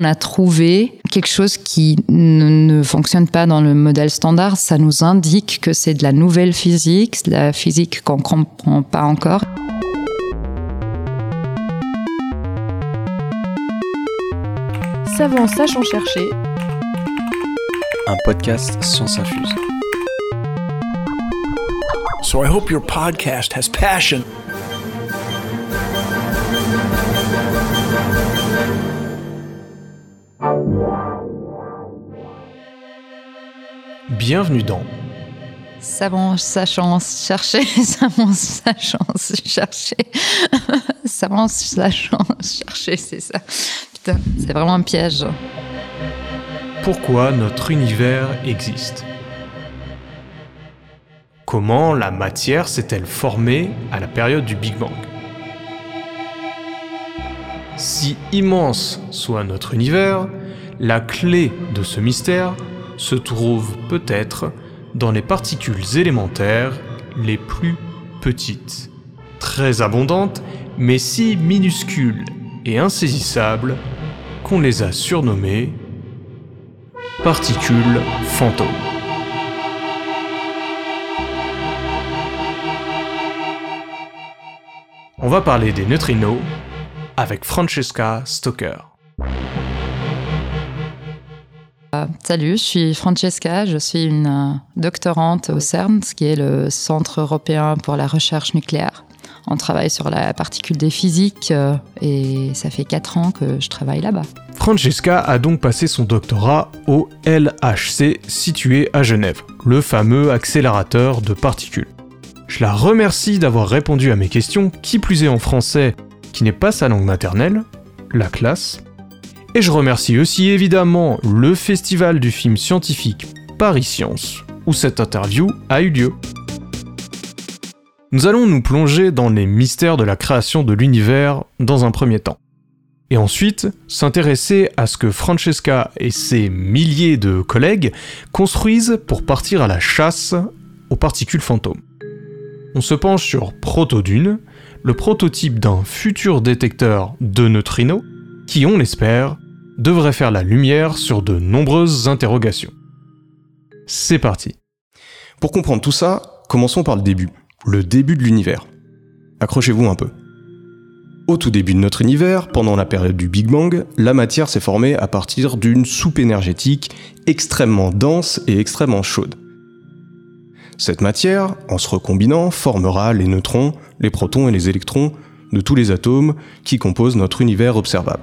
On a trouvé quelque chose qui ne, fonctionne pas dans le modèle standard. Ça nous indique que c'est de la nouvelle physique, de la physique qu'on ne comprend pas encore. Savant sachant chercher. Un podcast Science Infuse. So I hope your podcast has passion. Bienvenue dans Savant sachant chercher, savant sachant chercher, savant sachant chercher, c'est ça. Putain, c'est vraiment un piège. Pourquoi notre univers existe? Comment la matière s'est-elle formée à la période du Big Bang? Si immense soit notre univers, la clé de ce mystère se trouve peut-être dans les particules élémentaires les plus petites, très abondantes, mais si minuscules et insaisissables qu'on les a surnommées particules fantômes. On va parler des neutrinos avec Francesca Stoker. Euh, salut, je suis Francesca, je suis une euh, doctorante au CERN, ce qui est le Centre européen pour la recherche nucléaire. On travaille sur la particule des physiques euh, et ça fait 4 ans que je travaille là-bas. Francesca a donc passé son doctorat au LHC situé à Genève, le fameux accélérateur de particules. Je la remercie d'avoir répondu à mes questions, qui plus est en français, qui n'est pas sa langue maternelle, la classe, et je remercie aussi évidemment le festival du film scientifique Paris Science, où cette interview a eu lieu. Nous allons nous plonger dans les mystères de la création de l'univers dans un premier temps. Et ensuite, s'intéresser à ce que Francesca et ses milliers de collègues construisent pour partir à la chasse aux particules fantômes. On se penche sur Protodune, le prototype d'un futur détecteur de neutrinos qui, on l'espère, devrait faire la lumière sur de nombreuses interrogations. C'est parti. Pour comprendre tout ça, commençons par le début, le début de l'univers. Accrochez-vous un peu. Au tout début de notre univers, pendant la période du Big Bang, la matière s'est formée à partir d'une soupe énergétique extrêmement dense et extrêmement chaude. Cette matière, en se recombinant, formera les neutrons, les protons et les électrons de tous les atomes qui composent notre univers observable.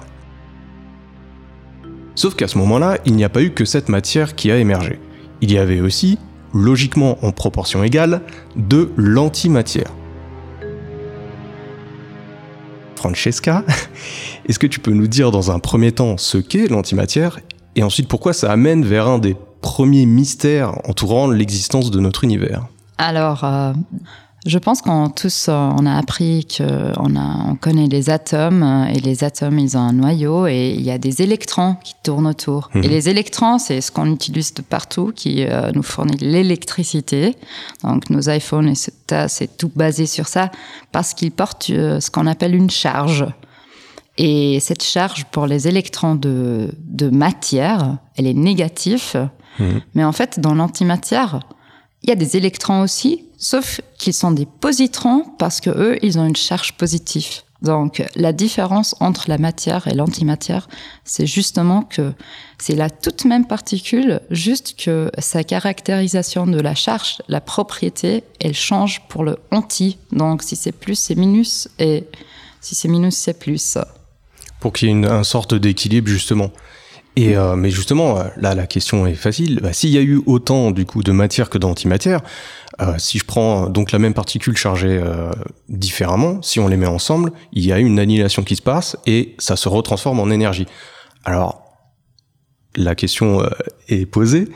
Sauf qu'à ce moment-là, il n'y a pas eu que cette matière qui a émergé. Il y avait aussi, logiquement en proportion égale, de l'antimatière. Francesca, est-ce que tu peux nous dire dans un premier temps ce qu'est l'antimatière et ensuite pourquoi ça amène vers un des premiers mystères entourant l'existence de notre univers? Alors, euh, je pense qu'on tous, euh, on a appris qu'on on connaît les atomes euh, et les atomes, ils ont un noyau et il y a des électrons qui tournent autour. Mhm. Et les électrons, c'est ce qu'on utilise de partout qui euh, nous fournit l'électricité. Donc nos iPhones, c'est tout basé sur ça parce qu'ils portent ce qu'on appelle une charge. Et cette charge pour les électrons de, de matière, elle est négative. Mhm. Mais en fait, dans l'antimatière, il y a des électrons aussi, sauf qu'ils sont des positrons parce que eux, ils ont une charge positive. Donc, la différence entre la matière et l'antimatière, c'est justement que c'est la toute même particule, juste que sa caractérisation de la charge, la propriété, elle change pour le anti. Donc, si c'est plus, c'est minus, et si c'est minus, c'est plus. Pour qu'il y ait une, sorte d'équilibre, justement. Et euh, mais justement, euh, là, la question est facile. Bah, S'il y a eu autant du coup de matière que d'antimatière, euh, si je prends donc la même particule chargée euh, différemment, si on les met ensemble, il y a une annihilation qui se passe et ça se retransforme en énergie. Alors, la question euh, est posée.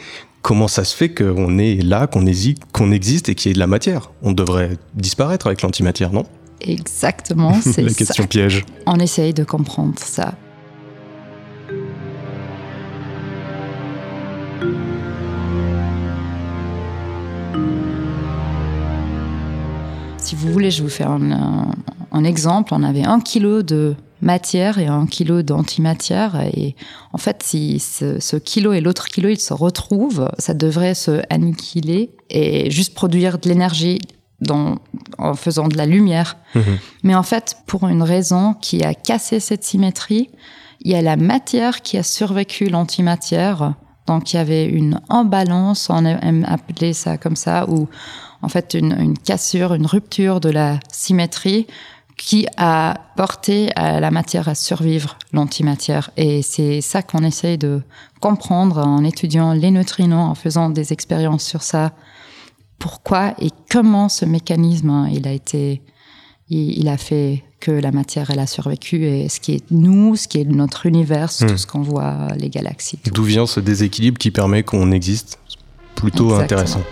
Comment ça se fait qu'on est là, qu'on qu'on existe et qu'il y ait de la matière? On devrait disparaître avec l'antimatière, non? Exactement, c'est la question piège. On essaye de comprendre ça. Si vous voulez, je vous faire un, exemple. On avait un kilo de matière et un kilo d'antimatière. Et en fait, si ce, kilo et l'autre kilo, ils se retrouvent, ça devrait se annihiler et juste produire de l'énergie en faisant de la lumière. Mhm. Mais en fait, pour une raison qui a cassé cette symétrie, il y a la matière qui a survécu l'antimatière. Donc il y avait une imbalance, on aime appeler ça comme ça, ou en fait une, une cassure, une rupture de la symétrie qui a porté à la matière à survivre, l'antimatière. Et c'est ça qu'on essaye de comprendre en étudiant les neutrinos, en faisant des expériences sur ça. Pourquoi et comment ce mécanisme, hein, il a été, il, a fait que la matière, elle a survécu et ce qui est nous, ce qui est notre univers, tout hmm. ce qu'on voit, les galaxies. D'où vient ce déséquilibre qui permet qu'on existe Plutôt intéressant?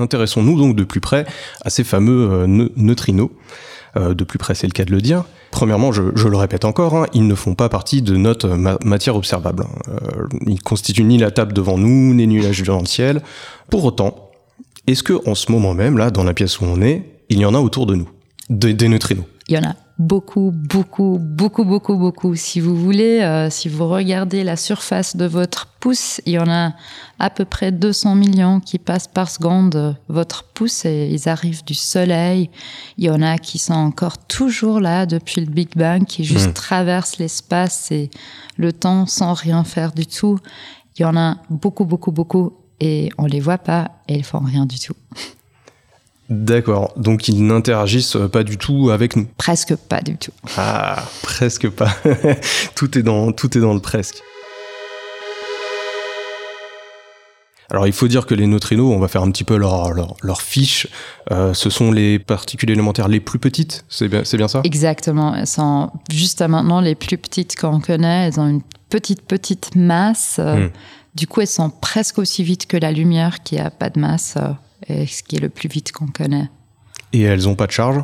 Intéressons-nous donc de plus près à ces fameux euh, neutrinos. Euh, de plus près, c'est le cas de le dire. Premièrement, je, le répète encore, hein, ils ne font pas partie de notre matière observable. Hein. Euh, ils constituent ni la table devant nous, ni nuages dans le ciel. Pour autant, est-ce que en ce moment même, là, dans la pièce où on est, il y en a autour de nous, des neutrinos Il y en a beaucoup, beaucoup, beaucoup, beaucoup, beaucoup. Si vous voulez, euh, si vous regardez la surface de votre pouce, il y en a à peu près 200 millions qui passent par seconde votre pouce et ils arrivent du soleil. Il y en a qui sont encore toujours là depuis le Big Bang, qui juste hmm. traversent l'espace et le temps sans rien faire du tout. Il y en a beaucoup, beaucoup, beaucoup et on les voit pas et ils font rien du tout. D'accord. Donc ils n'interagissent pas du tout avec nous. Presque pas du tout. Ah, presque pas. tout est dans tout est dans le presque. Alors il faut dire que les neutrinos, on va faire un petit peu leur, leur, fiche, euh, ce sont les particules élémentaires les plus petites, c'est bien, bien ça? Exactement, elles sont juste à maintenant les plus petites qu'on connaît, elles ont une petite petite masse, hmm. du coup elles sont presque aussi vite que la lumière qui a pas de masse ce qui est le plus vite qu'on connaît. Et elles n'ont pas de charge?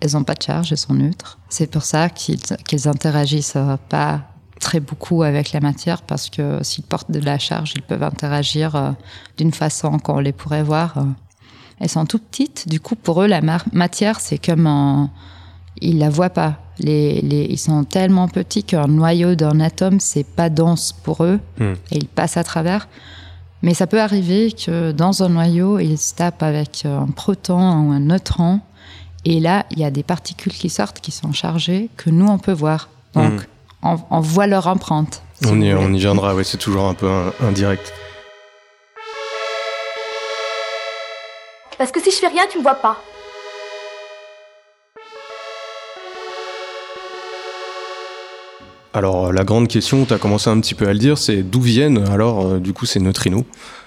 Elles n'ont pas de charge, elles sont neutres. C'est pour ça qu'elles interagissent euh, pas très beaucoup avec la matière, parce que s'ils portent de la charge, ils peuvent interagir euh, d'une façon qu'on les pourrait voir. Euh. Elles sont tout petites, du coup pour eux la matière c'est comme un... Ils la voient pas. Les, ils sont tellement petits qu'un noyau d'un atome c'est pas dense pour eux hmm. et ils passent à travers. Mais ça peut arriver que dans un noyau, il se tape avec un proton ou un neutron. Et là, il y a des particules qui sortent, qui sont chargées, que nous, on peut voir. Donc, hmm. on, voit leur empreinte. on, y, on, y, viendra, oui, c'est toujours un peu indirect. Parce que si je fais rien, tu me vois pas. Alors la grande question, tu as commencé un petit peu à le dire, c'est d'où viennent alors euh, du coup ces neutrinos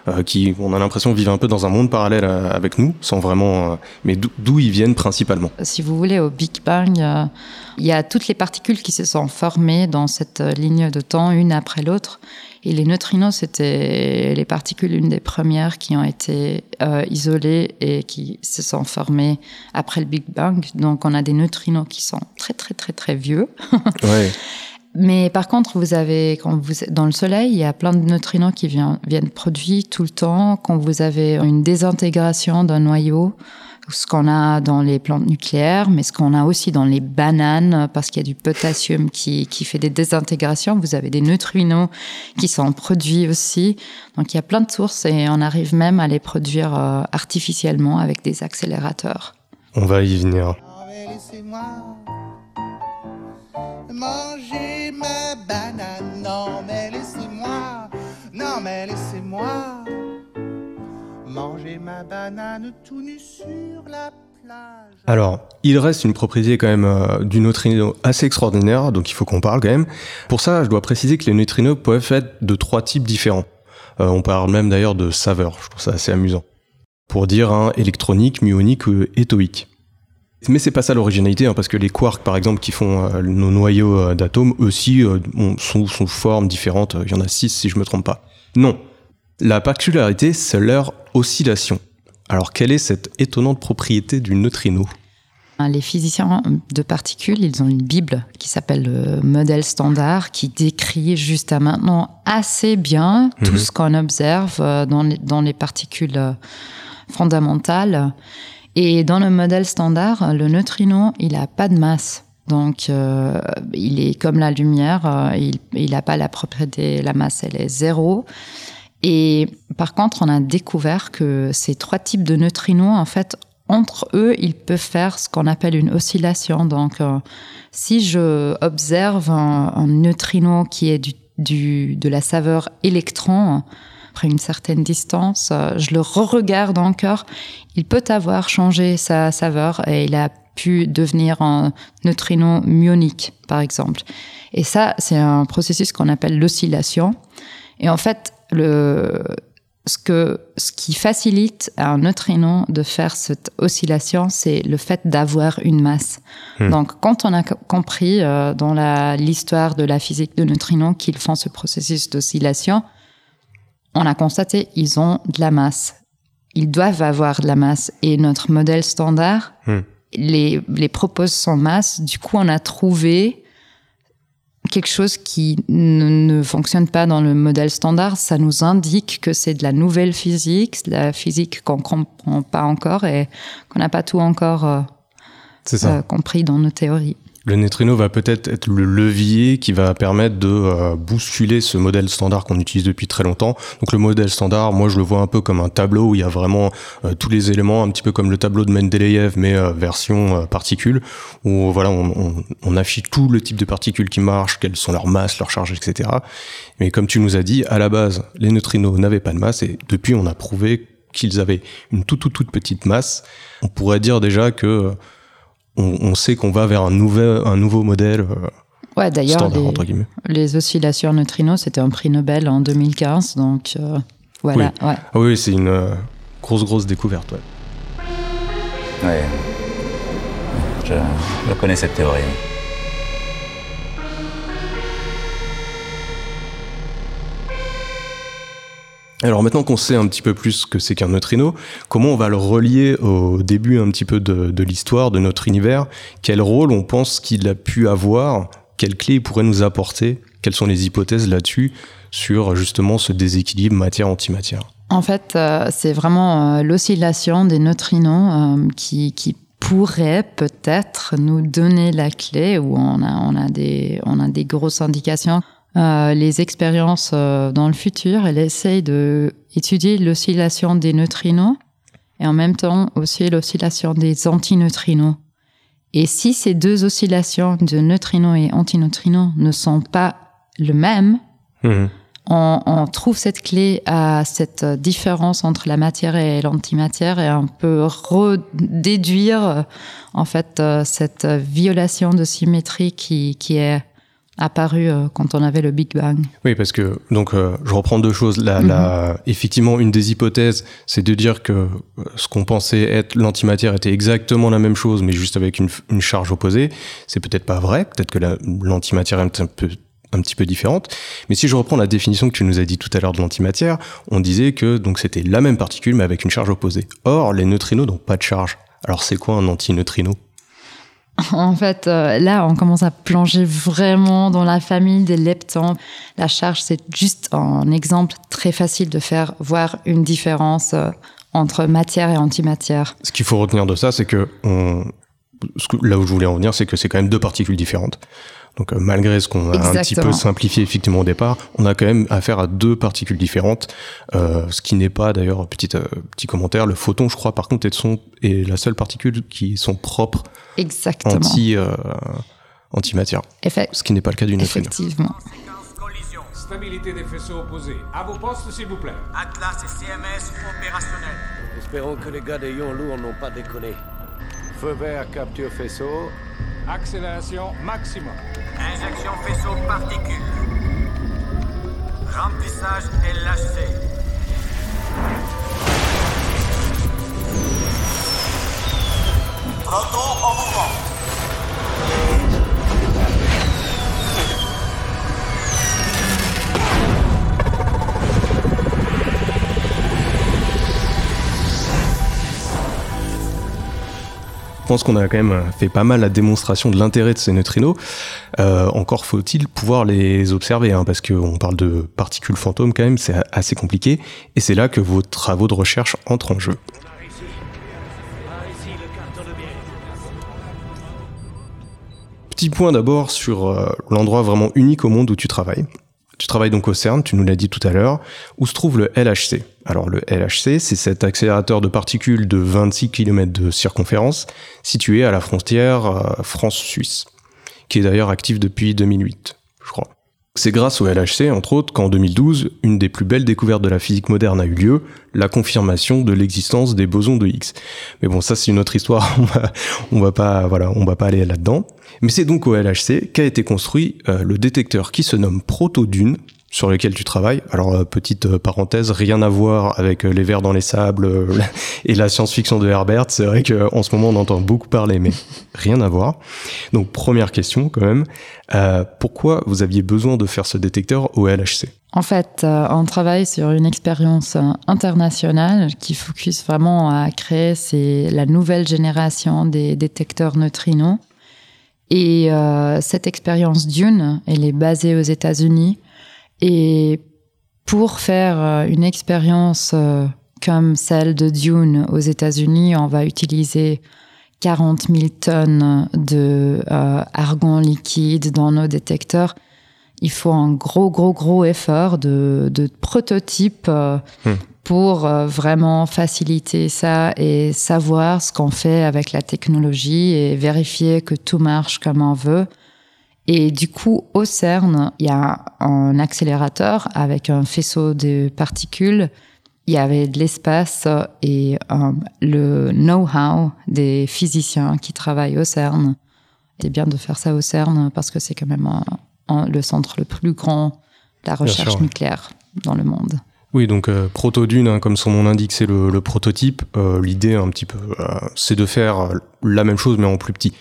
euh, qui, on a l'impression, vivent un peu dans un monde parallèle euh, avec nous, sans vraiment... mais d'où ils viennent principalement? Si vous voulez, au Big Bang, il y a toutes les particules qui se sont formées dans cette ligne de temps, une après l'autre. Et les neutrinos, c'était les particules, une des premières qui ont été isolées et qui se sont formées après le Big Bang. Donc on a des neutrinos qui sont très très très très vieux. ouais. Mais par contre, vous avez, quand vous dans le Soleil, il y a plein de neutrinos qui viennent, viennent produits tout le temps. Quand vous avez une désintégration d'un noyau, ce qu'on a dans les plantes nucléaires, mais ce qu'on a aussi dans les bananes, parce qu'il y a du potassium qui, qui fait des désintégrations. Vous avez des neutrinos qui sont produits aussi. Donc il y a plein de sources et on arrive même à les produire euh, artificiellement avec des accélérateurs. On va y venir. Alors, il reste une propriété quand même euh, du neutrino assez extraordinaire, donc il faut qu'on parle quand même. Pour ça, je dois préciser que les neutrinos peuvent être de trois types différents. Euh, on parle même d'ailleurs de saveurs, je trouve ça assez amusant. Pour dire un électronique, muonique ou étoïque. Mais c'est pas ça l'originalité, hein, parce que les quarks, par exemple, qui font euh, nos noyaux euh, d'atomes, aussi euh, sont sous formes différentes. Il y en a six, si je me trompe pas. Non. La particularité, c'est leur oscillation. Alors, quelle est cette étonnante propriété du neutrino? Les physiciens de particules, ils ont une Bible qui s'appelle le modèle standard, qui décrit jusqu'à maintenant assez bien tout Mhm. ce qu'on observe dans les, dans les particules fondamentales. Et dans le modèle standard, le neutrino, il n'a pas de masse. Donc, euh, il est comme la lumière, euh, il n'a pas la propriété, la masse, elle est zéro. Et par contre, on a découvert que ces trois types de neutrinos, en fait, entre eux, ils peuvent faire ce qu'on appelle une oscillation. Donc, euh, si je observe un, neutrino qui est du, de la saveur électron, après une certaine distance, euh, je le re-regarde encore, il peut avoir changé sa saveur et il a pu devenir un neutrino muonique, par exemple. Et ça, c'est un processus qu'on appelle l'oscillation. Et en fait, le, ce, que, ce qui facilite à un neutrino de faire cette oscillation, c'est le fait d'avoir une masse. Hmm. Donc, quand on a co- compris euh, dans l'histoire de la physique de neutrinos qu'ils font ce processus d'oscillation, on a constaté ils ont de la masse. Ils doivent avoir de la masse. Et notre modèle standard Hmm. les, les propose sans masse. Du coup, on a trouvé quelque chose qui ne, ne fonctionne pas dans le modèle standard. Ça nous indique que c'est de la nouvelle physique, de la physique qu'on comprend pas encore et qu'on n'a pas tout encore euh, euh, compris dans nos théories. Le neutrino va peut-être être le levier qui va permettre de euh, bousculer ce modèle standard qu'on utilise depuis très longtemps. Donc le modèle standard, moi je le vois un peu comme un tableau où il y a vraiment euh, tous les éléments, un petit peu comme le tableau de Mendeleïev, mais euh, version particules, où voilà on, on, affiche tout le type de particules qui marchent, quelles sont leurs masses, leurs charges, etc. Mais comme tu nous as dit, à la base, les neutrinos n'avaient pas de masse et depuis on a prouvé qu'ils avaient une toute toute toute petite masse. On pourrait dire déjà que on, on sait qu'on va vers un, nouvel, un nouveau modèle euh, Ouais, d'ailleurs, standard, les, entre guillemets. les oscillations neutrinos, c'était un prix Nobel en 2015. Donc, euh, voilà. Ouais. Ah oui, c'est une euh, grosse, grosse découverte. Ouais. Ouais. Je, je connais cette théorie. Alors maintenant qu'on sait un petit peu plus ce que c'est qu'un neutrino, comment on va le relier au début un petit peu de, l'histoire de notre univers? Quel rôle on pense qu'il a pu avoir? Quelles clés il pourrait nous apporter? Quelles sont les hypothèses là-dessus sur justement ce déséquilibre matière-antimatière? En fait, euh, c'est vraiment euh, l'oscillation des neutrinos euh, qui, pourrait peut-être nous donner la clé où on a, on a, des, on a des grosses indications. Euh, les expériences euh, dans le futur, elles essayent de étudier l'oscillation des neutrinos et en même temps aussi l'oscillation des antineutrinos. Et si ces deux oscillations de neutrinos et antineutrinos ne sont pas le même, Mhm. on, on trouve cette clé à cette différence entre la matière et l'antimatière et on peut redéduire en fait euh, cette violation de symétrie qui, qui est apparue euh, quand on avait le Big Bang. Oui, parce que donc euh, je reprends deux choses. La, la- effectivement, une des hypothèses, c'est de dire que euh, ce qu'on pensait être l'antimatière était exactement la même chose, mais juste avec une, une charge opposée. C'est peut-être pas vrai. Peut-être que la- l'antimatière est un peu un petit peu différente. Mais si je reprends la définition que tu nous as dit tout à l'heure de l'antimatière, on disait que donc c'était la même particule mais avec une charge opposée. Or, les neutrinos n'ont pas de charge. Alors c'est quoi un antineutrino? En fait, euh, là, on commence à plonger vraiment dans la famille des leptons. La charge, c'est juste un exemple très facile de faire voir une différence euh, entre matière et antimatière. Ce qu'il faut retenir de ça, c'est que là où je voulais en venir, c'est que c'est quand même deux particules différentes. Donc euh, malgré ce qu'on a un petit peu Exactement. simplifié effectivement au départ, on a quand même affaire à deux particules différentes, euh, ce qui n'est pas d'ailleurs petit euh, petit commentaire. Le photon, je crois, par contre, est, son, est la seule particule qui sont propres Exactement. anti euh, antimatière, Effe- ce qui n'est pas le cas du neutrino. effectivement. Stabilité des faisceaux opposés. À vos postes, s'il vous plaît. Atlas et CMS opérationnels. Espérons que les gars des Yonlou n'ont pas déconné. Feu vert, capture faisceau. Accélération maximum. Injection faisceau particules. Remplissage LHC. Proton en mouvement. Pense qu'on a quand même fait pas mal la démonstration de l'intérêt de ces neutrinos. Euh, encore faut-il pouvoir les observer, hein, parce qu'on parle de particules fantômes quand même, c'est assez compliqué, et c'est là que vos travaux de recherche entrent en jeu. Petit point d'abord sur euh, l'endroit vraiment unique au monde où tu travailles. Tu travailles donc au CERN, tu nous l'as dit tout à l'heure, où se trouve le LHC. Alors le LHC, c'est cet accélérateur de particules de 26 km de circonférence, situé à la frontière euh, France-Suisse, qui est d'ailleurs actif depuis 2008, je crois. C'est grâce au LHC, entre autres, qu'en 2012, une des plus belles découvertes de la physique moderne a eu lieu, la confirmation de l'existence des bosons de Higgs. Mais bon, ça c'est une autre histoire, on va, va pas, voilà, on va pas aller là-dedans. Mais c'est donc au LHC qu'a été construit euh, le détecteur qui se nomme Protodune, sur lequel tu travailles. Alors euh, petite euh, parenthèse, rien à voir avec les vers dans les sables et la science-fiction de Herbert. C'est vrai qu'en ce moment on entend beaucoup parler, mais rien à voir. Donc première question quand même, pourquoi vous aviez besoin de faire ce détecteur au LHC En fait, on travaille sur une expérience internationale qui focus vraiment à créer la nouvelle génération des détecteurs neutrinos et euh, cette expérience Dune, elle est basée aux États-Unis. Et pour faire euh, une expérience euh, comme celle de Dune aux États-Unis, on va utiliser 40 000 tonnes de argon liquide dans nos détecteurs. Il faut un gros, gros, gros effort de, de prototype hmm pour euh, vraiment faciliter ça et savoir ce qu'on fait avec la technologie et vérifier que tout marche comme on veut. Et du coup, au CERN, il y a un accélérateur avec un faisceau de particules. Il y avait de l'espace et euh, le know-how des physiciens qui travaillent au CERN. C'est bien de faire ça au CERN parce que c'est quand même le centre le plus grand de la recherche nucléaire dans le monde. Oui, donc euh, Protodune, hein, comme son nom l'indique, c'est le, prototype. Euh, l'idée, un petit peu, euh, c'est de faire la même chose mais en plus petit.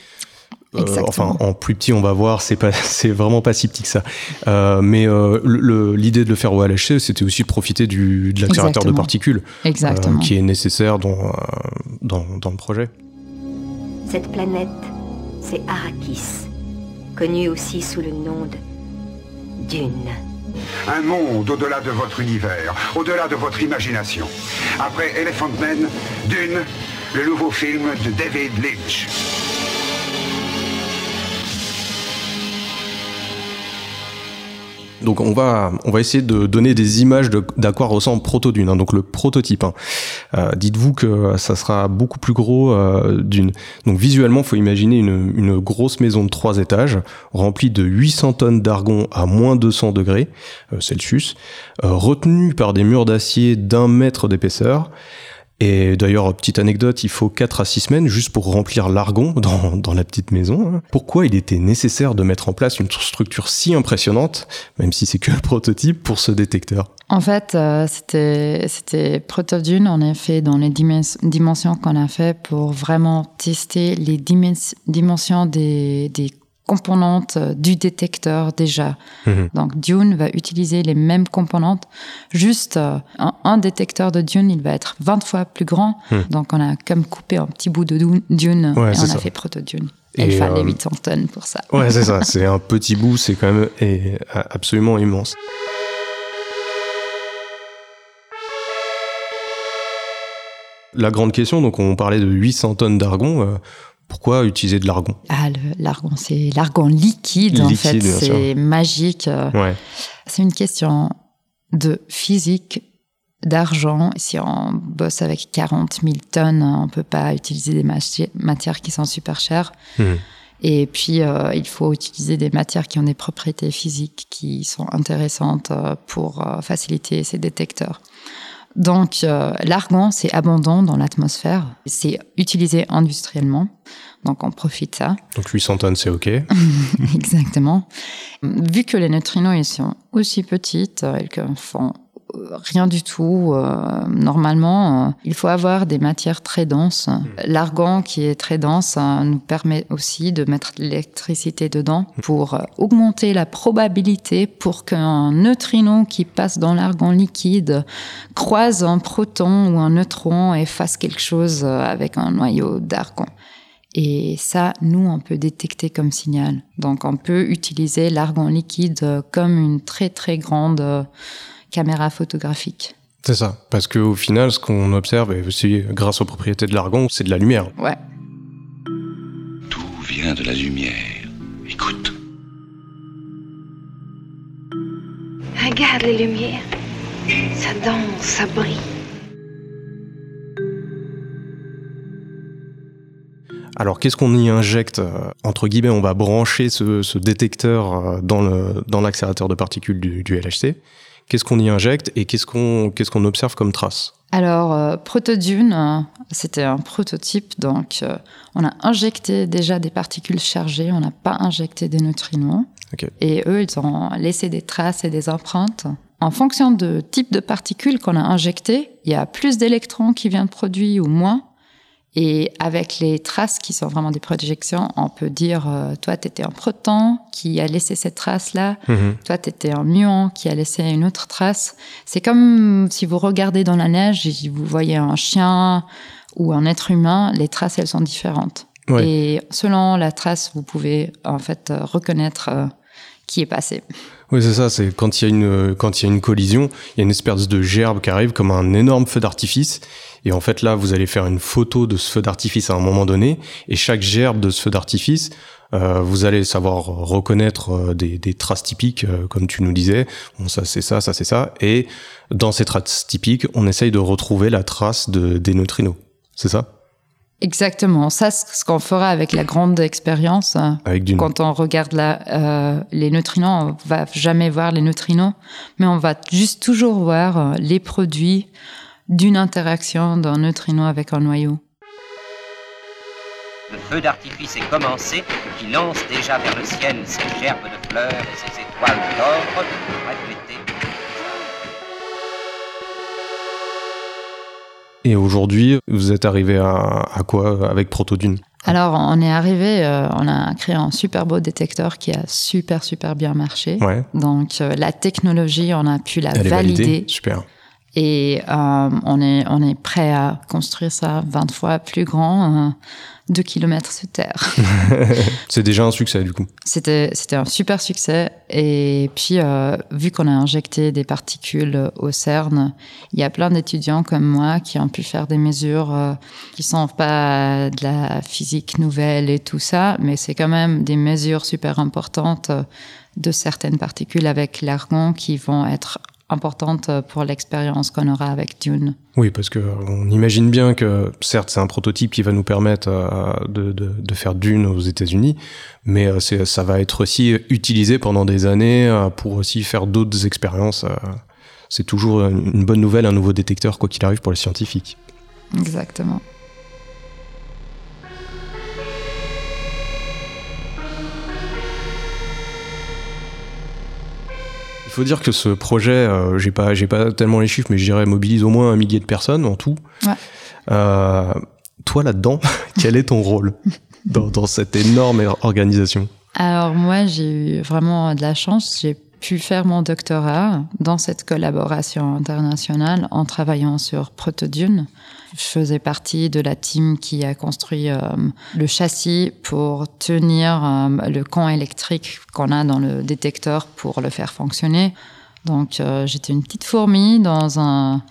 Enfin, en plus petit, on va voir, c'est pas, c'est vraiment pas si petit que ça. mais l'idée de le faire au LHC, c'était aussi de profiter du, de l'accélérateur de particules, qui est nécessaire dans, dans, dans le projet. Cette planète, c'est Arrakis, connue aussi sous le nom de Dune. Un monde au-delà de votre univers, au-delà de votre imagination. Après Elephant Man, Dune, le nouveau film de David Lynch. Donc on va on va essayer de donner des images d'à quoi ressemble Proto-Dune, hein, donc le prototype. Hein. Euh, dites-vous que ça sera beaucoup plus gros euh, d'une. Donc visuellement, faut imaginer une, une, grosse maison de trois étages remplie de 800 tonnes d'argon à moins 200 degrés euh, Celsius, retenue par des murs d'acier d'un mètre d'épaisseur. Et d'ailleurs, petite anecdote, il faut 4 à 6 semaines juste pour remplir l'argon dans, dans, la petite maison. Hein. Pourquoi il était nécessaire de mettre en place une structure si impressionnante, même si c'est que le prototype, pour ce détecteur? En fait, euh, c'était, c'était Protodune, en effet, dans les dimensions qu'on a fait pour vraiment tester les dimensions des, des euh, du détecteur déjà. Mhm. Donc Dune va utiliser les mêmes composantes, juste euh, un, détecteur de Dune, il va être 20 fois plus grand. Mhm. Donc on a comme coupé un petit bout de Dune et on a fait Proto-Dune. Et il fallait 800 euh, tonnes pour ça. Ouais, c'est ça. C'est un petit bout, c'est quand même absolument immense. La grande question, donc on parlait de 800 tonnes d'argon. Pourquoi utiliser de l'argon? Ah, l'argon, c'est l'argon liquide, en fait. C'est magique. Ouais. C'est une question de physique, d'argent. Si on bosse avec 40 000 tonnes, on peut pas utiliser des matières qui sont super chères. Hmm. Et puis, euh, il faut utiliser des matières qui ont des propriétés physiques qui sont intéressantes euh, pour euh, faciliter ces détecteurs. Donc, euh, l'argon, c'est abondant dans l'atmosphère. C'est utilisé industriellement. Donc, on profite ça. Donc, 800 tonnes, c'est OK. Exactement. Vu que les neutrinos, ils sont aussi petites, ils font rien du tout. Euh, normalement, euh, il faut avoir des matières très denses. Hmm. L'argon qui est très dense euh, nous permet aussi de mettre de l'électricité dedans hmm. pour augmenter la probabilité pour qu'un neutrino qui passe dans l'argon liquide croise un proton ou un neutron et fasse quelque chose avec un noyau d'argon. Et ça, nous, on peut détecter comme signal. Donc, on peut utiliser l'argon liquide comme une très, très grande euh, caméra photographique. C'est ça. Parce qu'au final, ce qu'on observe, et aussi grâce aux propriétés de l'argon, c'est de la lumière. Ouais. Tout vient de la lumière. Écoute. Regarde les lumières. Ça danse, ça brille. Alors, qu'est-ce qu'on y injecte euh, Entre guillemets, on va brancher ce, ce détecteur euh, dans l'accélérateur de particules du, du LHC. Qu'est-ce qu'on y injecte et qu'est-ce qu'on qu'est-ce qu'on observe comme trace Alors, euh, Protodune, euh, c'était un prototype, donc euh, on a injecté déjà des particules chargées, on n'a pas injecté des neutrinos. Ok. Et eux, ils ont laissé des traces et des empreintes. En fonction de type de particules qu'on a injectées, il y a plus d'électrons qui viennent produits ou moins. Et avec les traces qui sont vraiment des projections, on peut dire, euh, toi, tu étais un proton qui a laissé cette trace-là, Mhm. toi, tu étais un muon qui a laissé une autre trace. C'est comme si vous regardez dans la neige et vous voyez un chien ou un être humain, les traces, elles sont différentes. Ouais. Et selon la trace, vous pouvez en fait euh, reconnaître euh, qui est passé. Oui, c'est ça. C'est quand il y a une quand il y a une collision, il y a une espèce de gerbe qui arrive comme un énorme feu d'artifice. Et en fait, là, vous allez faire une photo de ce feu d'artifice à un moment donné. Et chaque gerbe de ce feu d'artifice, euh, vous allez savoir reconnaître euh, des, des traces typiques, euh, comme tu nous disais. Bon, ça c'est ça, ça c'est ça. Et dans ces traces typiques, on essaye de retrouver la trace de, des neutrinos. C'est ça? Exactement. Ça, c'est ce qu'on fera avec la grande expérience. Quand on regarde la, euh, les neutrinos, on va jamais voir les neutrinos, mais on va juste toujours voir les produits d'une interaction d'un neutrino avec un noyau. Le feu d'artifice est commencé, qui lance déjà vers le ciel ses gerbes de fleurs et ses étoiles d'or. Et aujourd'hui, vous êtes arrivé à, à quoi avec Protodune? Alors, on est arrivé, euh, on a créé un super beau détecteur qui a super, super bien marché. Ouais. Donc, euh, la technologie, on a pu la Elle est valider. validée. Super. Et euh, on, est, on est prêt à construire ça 20 fois plus grand, euh, 2 km sous terre. c'est déjà un succès du coup. C'était c'était un super succès. Et puis, euh, vu qu'on a injecté des particules au CERN, il y a plein d'étudiants comme moi qui ont pu faire des mesures euh, qui sont pas de la physique nouvelle et tout ça, mais c'est quand même des mesures super importantes euh, de certaines particules avec l'argon qui vont être importantes pour l'expérience qu'on aura avec Dune. Oui, parce que on imagine bien que certes c'est un prototype qui va nous permettre euh, de, de, de faire Dune aux États-Unis, mais euh, c'est- ça va être aussi utilisé pendant des années euh, pour aussi faire d'autres expériences. euh. C'est toujours une bonne nouvelle, un nouveau détecteur quoi qu'il arrive pour les scientifiques. Exactement. Il faut dire que ce projet, euh, j'ai pas, j'ai pas tellement les chiffres, mais je dirais mobilise au moins un millier de personnes en tout. Ouais. Euh, toi là-dedans, quel est ton rôle dans, dans cette énorme organisation? Alors moi, j'ai eu vraiment de la chance. J'ai pu faire mon doctorat dans cette collaboration internationale en travaillant sur Protodune. Je faisais partie de la team qui a construit euh, le châssis pour tenir euh, le camp électrique qu'on a dans le détecteur pour le faire fonctionner. Donc euh, j'étais une petite fourmi dans un,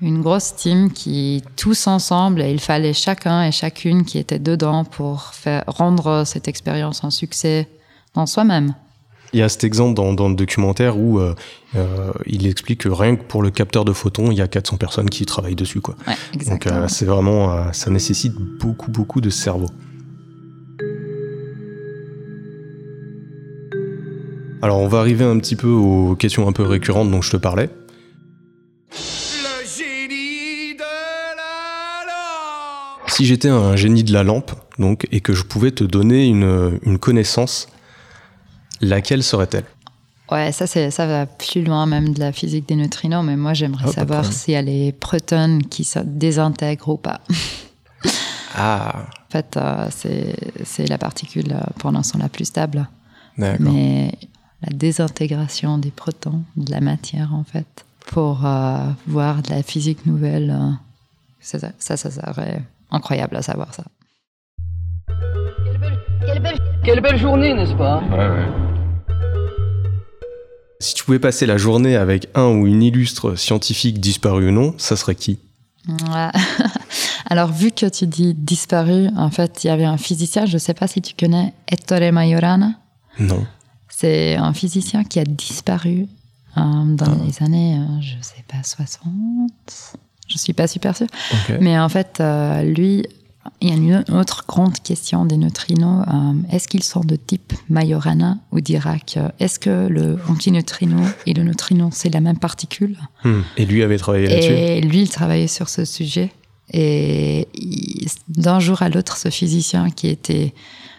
une grosse team qui tous ensemble et il fallait chacun et chacune qui était dedans pour faire rendre cette expérience un succès dans soi-même. Il y a cet exemple dans, dans le documentaire où euh, euh, il explique que rien que pour le capteur de photons, il y a 400 personnes qui travaillent dessus. Quoi. Ouais, Donc euh, c'est vraiment, euh, ça nécessite beaucoup, beaucoup de cerveau. Alors on va arriver un petit peu aux questions un peu récurrentes dont je te parlais. Le génie de la lampe Si j'étais un génie de la lampe, donc, et que je pouvais te donner une, une connaissance, laquelle serait-elle? Ouais, ça, c'est, ça va plus loin même de la physique des neutrinos, mais moi j'aimerais de savoir y a les protons qui se désintègrent ou pas. Ah, En fait, euh, c'est, c'est la particule euh, pour l'instant la plus stable. d'accord. Mais la désintégration des protons, de la matière en fait, pour euh, voir de la physique nouvelle, euh, ça, ça, ça serait incroyable à savoir ça. Quelle belle, quelle belle journée, n'est-ce pas? Ouais, ouais. Si tu pouvais passer la journée avec un ou une illustre scientifique disparu ou non, ça serait qui? Ouais. Alors, vu que tu dis disparu, en fait, il y avait un physicien, je ne sais pas si tu connais Ettore Majorana. Non. C'est un physicien qui a disparu euh, dans Ah. les années, euh, je ne sais pas, 60. Je ne suis pas super sûre. Ok. Mais en fait, euh, lui, il y a une autre grande question des neutrinos. euh, Est-ce qu'ils sont de type Majorana ou Dirac Est-ce que le antineutrino et le neutrino, c'est la même particule? Hmm. Et lui avait travaillé là-dessus? et lui, il travaillait sur ce sujet. Et d'un jour à l'autre, ce physicien qui était,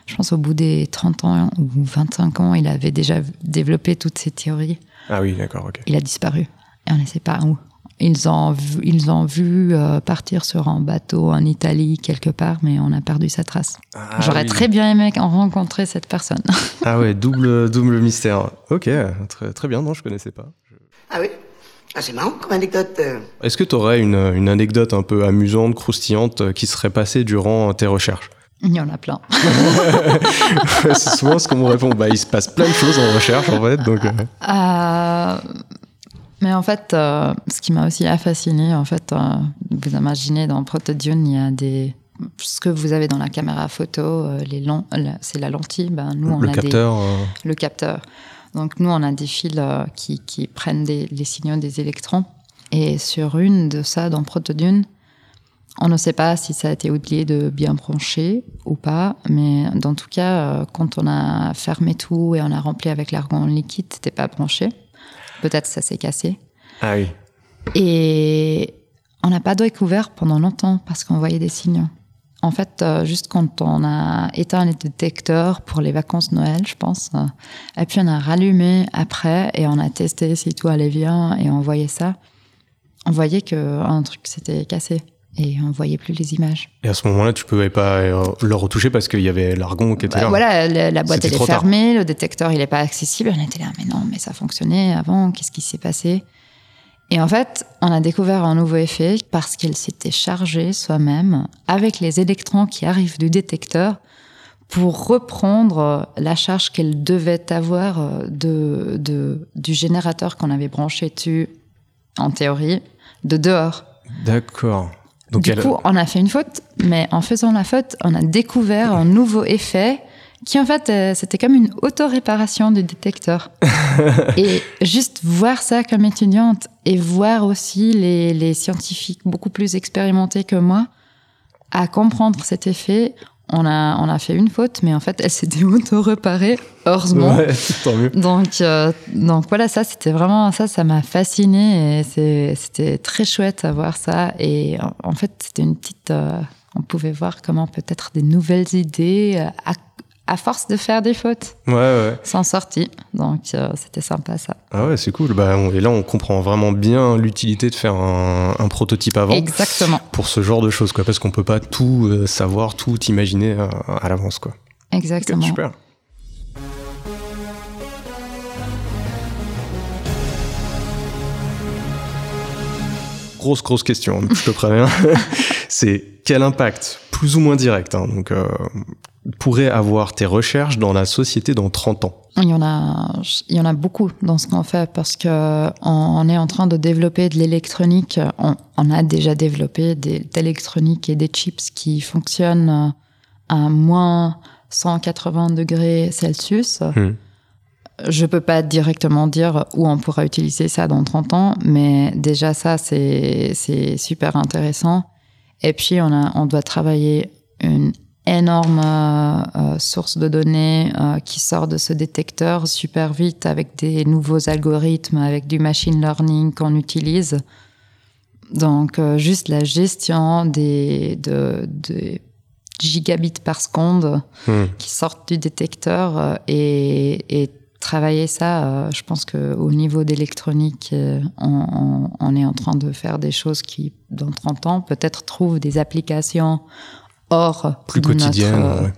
je pense, au bout des 30 ans ou 25 ans, il avait déjà développé toutes ces théories. Ah oui, d'accord, ok. Il a disparu. Et on ne sait pas où. Ils ont vu, ils ont vu euh, partir sur un bateau en Italie quelque part, mais on a perdu sa trace. Ah J'aurais oui. très bien aimé en rencontrer cette personne. Ah ouais, double, double mystère. Ok, très, très bien, non, je connaissais pas. Ah oui Ah, c'est marrant comme anecdote. euh. Est-ce que tu aurais une, une anecdote un peu amusante, croustillante, euh, qui serait passée durant tes recherches? Il y en a plein. C'est souvent ce qu'on me répond. Bah, il se passe plein de choses en recherche, en fait. Donc, Euh, mais en fait, euh, ce qui m'a aussi fasciné, en fait, euh, vous imaginez dans Protodune, il y a des ce que vous avez dans la caméra photo, euh, les c'est la lentille. Ben, nous, on Le a capteur, des, le capteur. Donc nous, on a des fils qui, qui prennent des, les signaux des électrons. Et sur une de ça, dans Protodune, on ne sait pas si ça a été oublié de bien brancher ou pas, mais dans tout cas, quand on a fermé tout et on a rempli avec l'argon liquide, c'était pas branché. Peut-être ça s'est cassé. Ah oui. Et on n'a pas découvert pendant longtemps parce qu'on voyait des signaux. En fait, euh, juste quand on a éteint les détecteurs pour les vacances Noël, je pense, euh, et puis on a rallumé après et on a testé si tout allait bien et on voyait ça, on voyait que un truc s'était cassé et on voyait plus les images. Et à ce moment-là, tu pouvais pas euh, le retoucher parce qu'il y avait l'argon qui était Bah, là. voilà, la, la boîte elle est tard. fermée, le détecteur il n'est pas accessible. On était là, mais non, mais ça fonctionnait avant. Qu'est-ce qui s'est passé? Et en fait, on a découvert un nouveau effet parce qu'elle s'était chargée soi-même avec les électrons qui arrivent du détecteur pour reprendre la charge qu'elle devait avoir euh, de, de- du générateur qu'on avait branché dessus, en théorie, de dehors. D'accord. Donc du elle- coup, on a fait une faute, mais en faisant la faute, on a découvert un nouveau effet qui, en fait, euh, c'était comme une auto-réparation du détecteur. et juste voir ça comme étudiante et voir aussi les, les scientifiques beaucoup plus expérimentés que moi à comprendre cet effet, on a, on a fait une faute, mais en fait, elle s'était auto-réparée, heureusement. Ouais, tant mieux. Donc, euh, donc voilà, ça, c'était vraiment ça, ça m'a fasciné et c'était très chouette à voir ça. Et en, en fait, c'était une petite. euh, on pouvait voir comment peut-être des nouvelles idées, euh, à, force de faire des fautes, Ouais, ouais. sont sorties. Donc, euh, c'était sympa ça. Ah ouais, c'est cool. Bah, on- et là, on comprend vraiment bien l'utilité de faire un, un prototype avant. Exactement. Pour ce genre de choses, quoi. Parce qu'on peut pas tout euh, savoir, tout imaginer euh, à l'avance, quoi. Exactement. Super. Grosse, grosse question, hein, je te préviens. c'est quel impact, plus ou moins direct, hein, donc, pourraient avoir tes recherches dans la société dans 30 ans Il y en a, il y en a beaucoup dans ce qu'on fait parce que on, est en train de développer de l'électronique. On, on a déjà développé de l'électronique et des chips qui fonctionnent à moins 180 degrés Celsius. Hmm. Je peux pas directement dire où on pourra utiliser ça dans 30 ans, mais déjà ça, c'est c'est super intéressant. Et puis, on, a, on doit travailler une énorme euh, euh, source de données euh, qui sort de ce détecteur super vite avec des nouveaux algorithmes, avec du machine learning qu'on utilise. Donc, euh, juste la gestion des, de, de gigabits par seconde Hmm. qui sortent du détecteur et, et travailler ça, je pense qu'au niveau d'électronique, on, on- on est en train de faire des choses qui, dans 30 ans, peut-être trouvent des applications hors Plus de quotidiennes, notre, euh, ouais.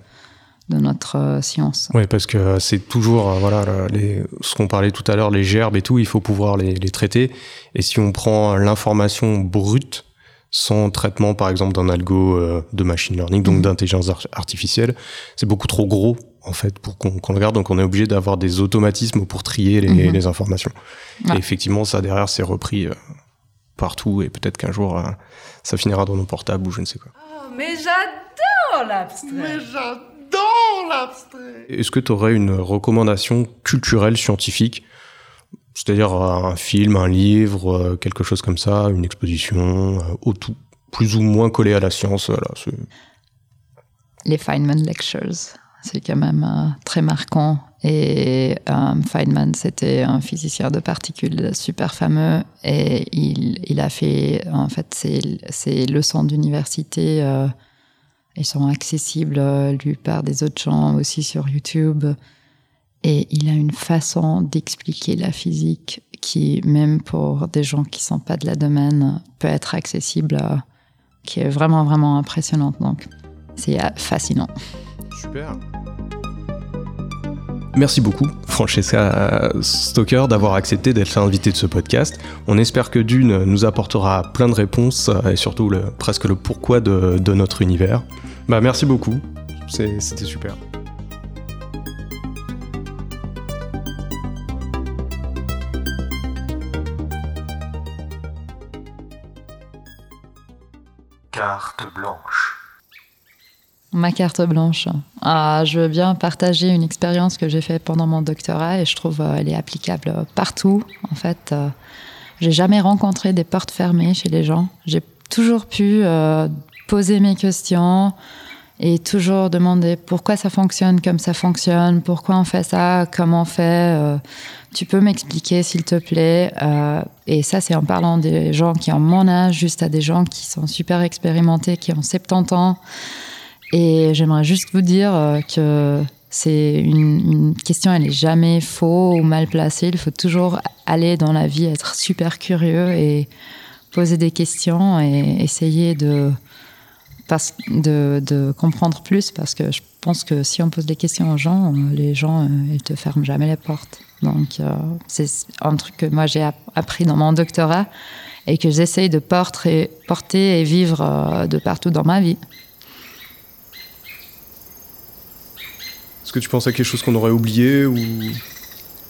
de notre euh, science. Oui, parce que c'est toujours, euh, voilà, les, ce qu'on parlait tout à l'heure, les gerbes et tout, il faut pouvoir les, les traiter. Et si on prend l'information brute, sans traitement, par exemple, d'un algo de machine learning, donc Mhm. d'intelligence ar- artificielle. C'est beaucoup trop gros, en fait, pour qu'on le regarde. Donc, on est obligé d'avoir des automatismes pour trier les, Mhm. les informations. Et effectivement, ça, derrière, c'est repris partout. Et peut-être qu'un jour, ça finira dans nos portables ou je ne sais quoi. Mais j'adore l'abstrait. Mais j'adore l'abstrait. Est-ce que tu aurais une recommandation culturelle scientifique? C'est-à-dire un film, un livre, euh, quelque chose comme ça, une exposition, euh, au tout, plus ou moins collé à la science. Voilà, Les Feynman Lectures, c'est quand même euh, très marquant. Et euh, Feynman, c'était un physicien de particules super fameux et il, il a fait, en fait, ses, ses leçons d'université, euh, elles sont accessibles, euh, lues par des autres gens aussi sur YouTube. Et il a une façon d'expliquer la physique qui, même pour des gens qui sont pas de la domaine, peut être accessible, euh, qui est vraiment, vraiment impressionnante. Donc, c'est fascinant. Super. Merci beaucoup, Francesca Stoker, d'avoir accepté d'être l'invité de ce podcast. On espère que Dune nous apportera plein de réponses euh, et surtout le, presque le pourquoi de, de notre univers. Bah, merci beaucoup, c'était super. Carte blanche. Ma carte blanche. Ah, je veux bien partager une expérience que j'ai faite pendant mon doctorat et je trouve euh, elle est applicable partout. En fait, euh, j'ai jamais rencontré des portes fermées chez les gens. J'ai toujours pu euh, poser mes questions et toujours demander pourquoi ça fonctionne comme ça fonctionne, pourquoi on fait ça, comment on fait. euh, tu peux m'expliquer s'il te plaît. Euh, et ça, c'est en parlant des gens qui ont mon âge, juste à des gens qui sont super expérimentés, qui ont 70 ans. Et j'aimerais juste vous dire euh, que c'est une, question, elle est jamais faux ou mal placée. Il faut toujours aller dans la vie, être super curieux et poser des questions et essayer de, de, comprendre plus parce que je pense que si on pose des questions aux gens, euh, les gens, euh, ils te ferment jamais les portes. Donc, c'est un truc que moi j'ai app- appris dans mon doctorat et que j'essaye de porter, porter et vivre de partout dans ma vie. Que tu penses à quelque chose qu'on aurait oublié ou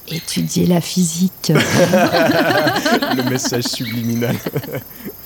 Étudier la physique. le message subliminal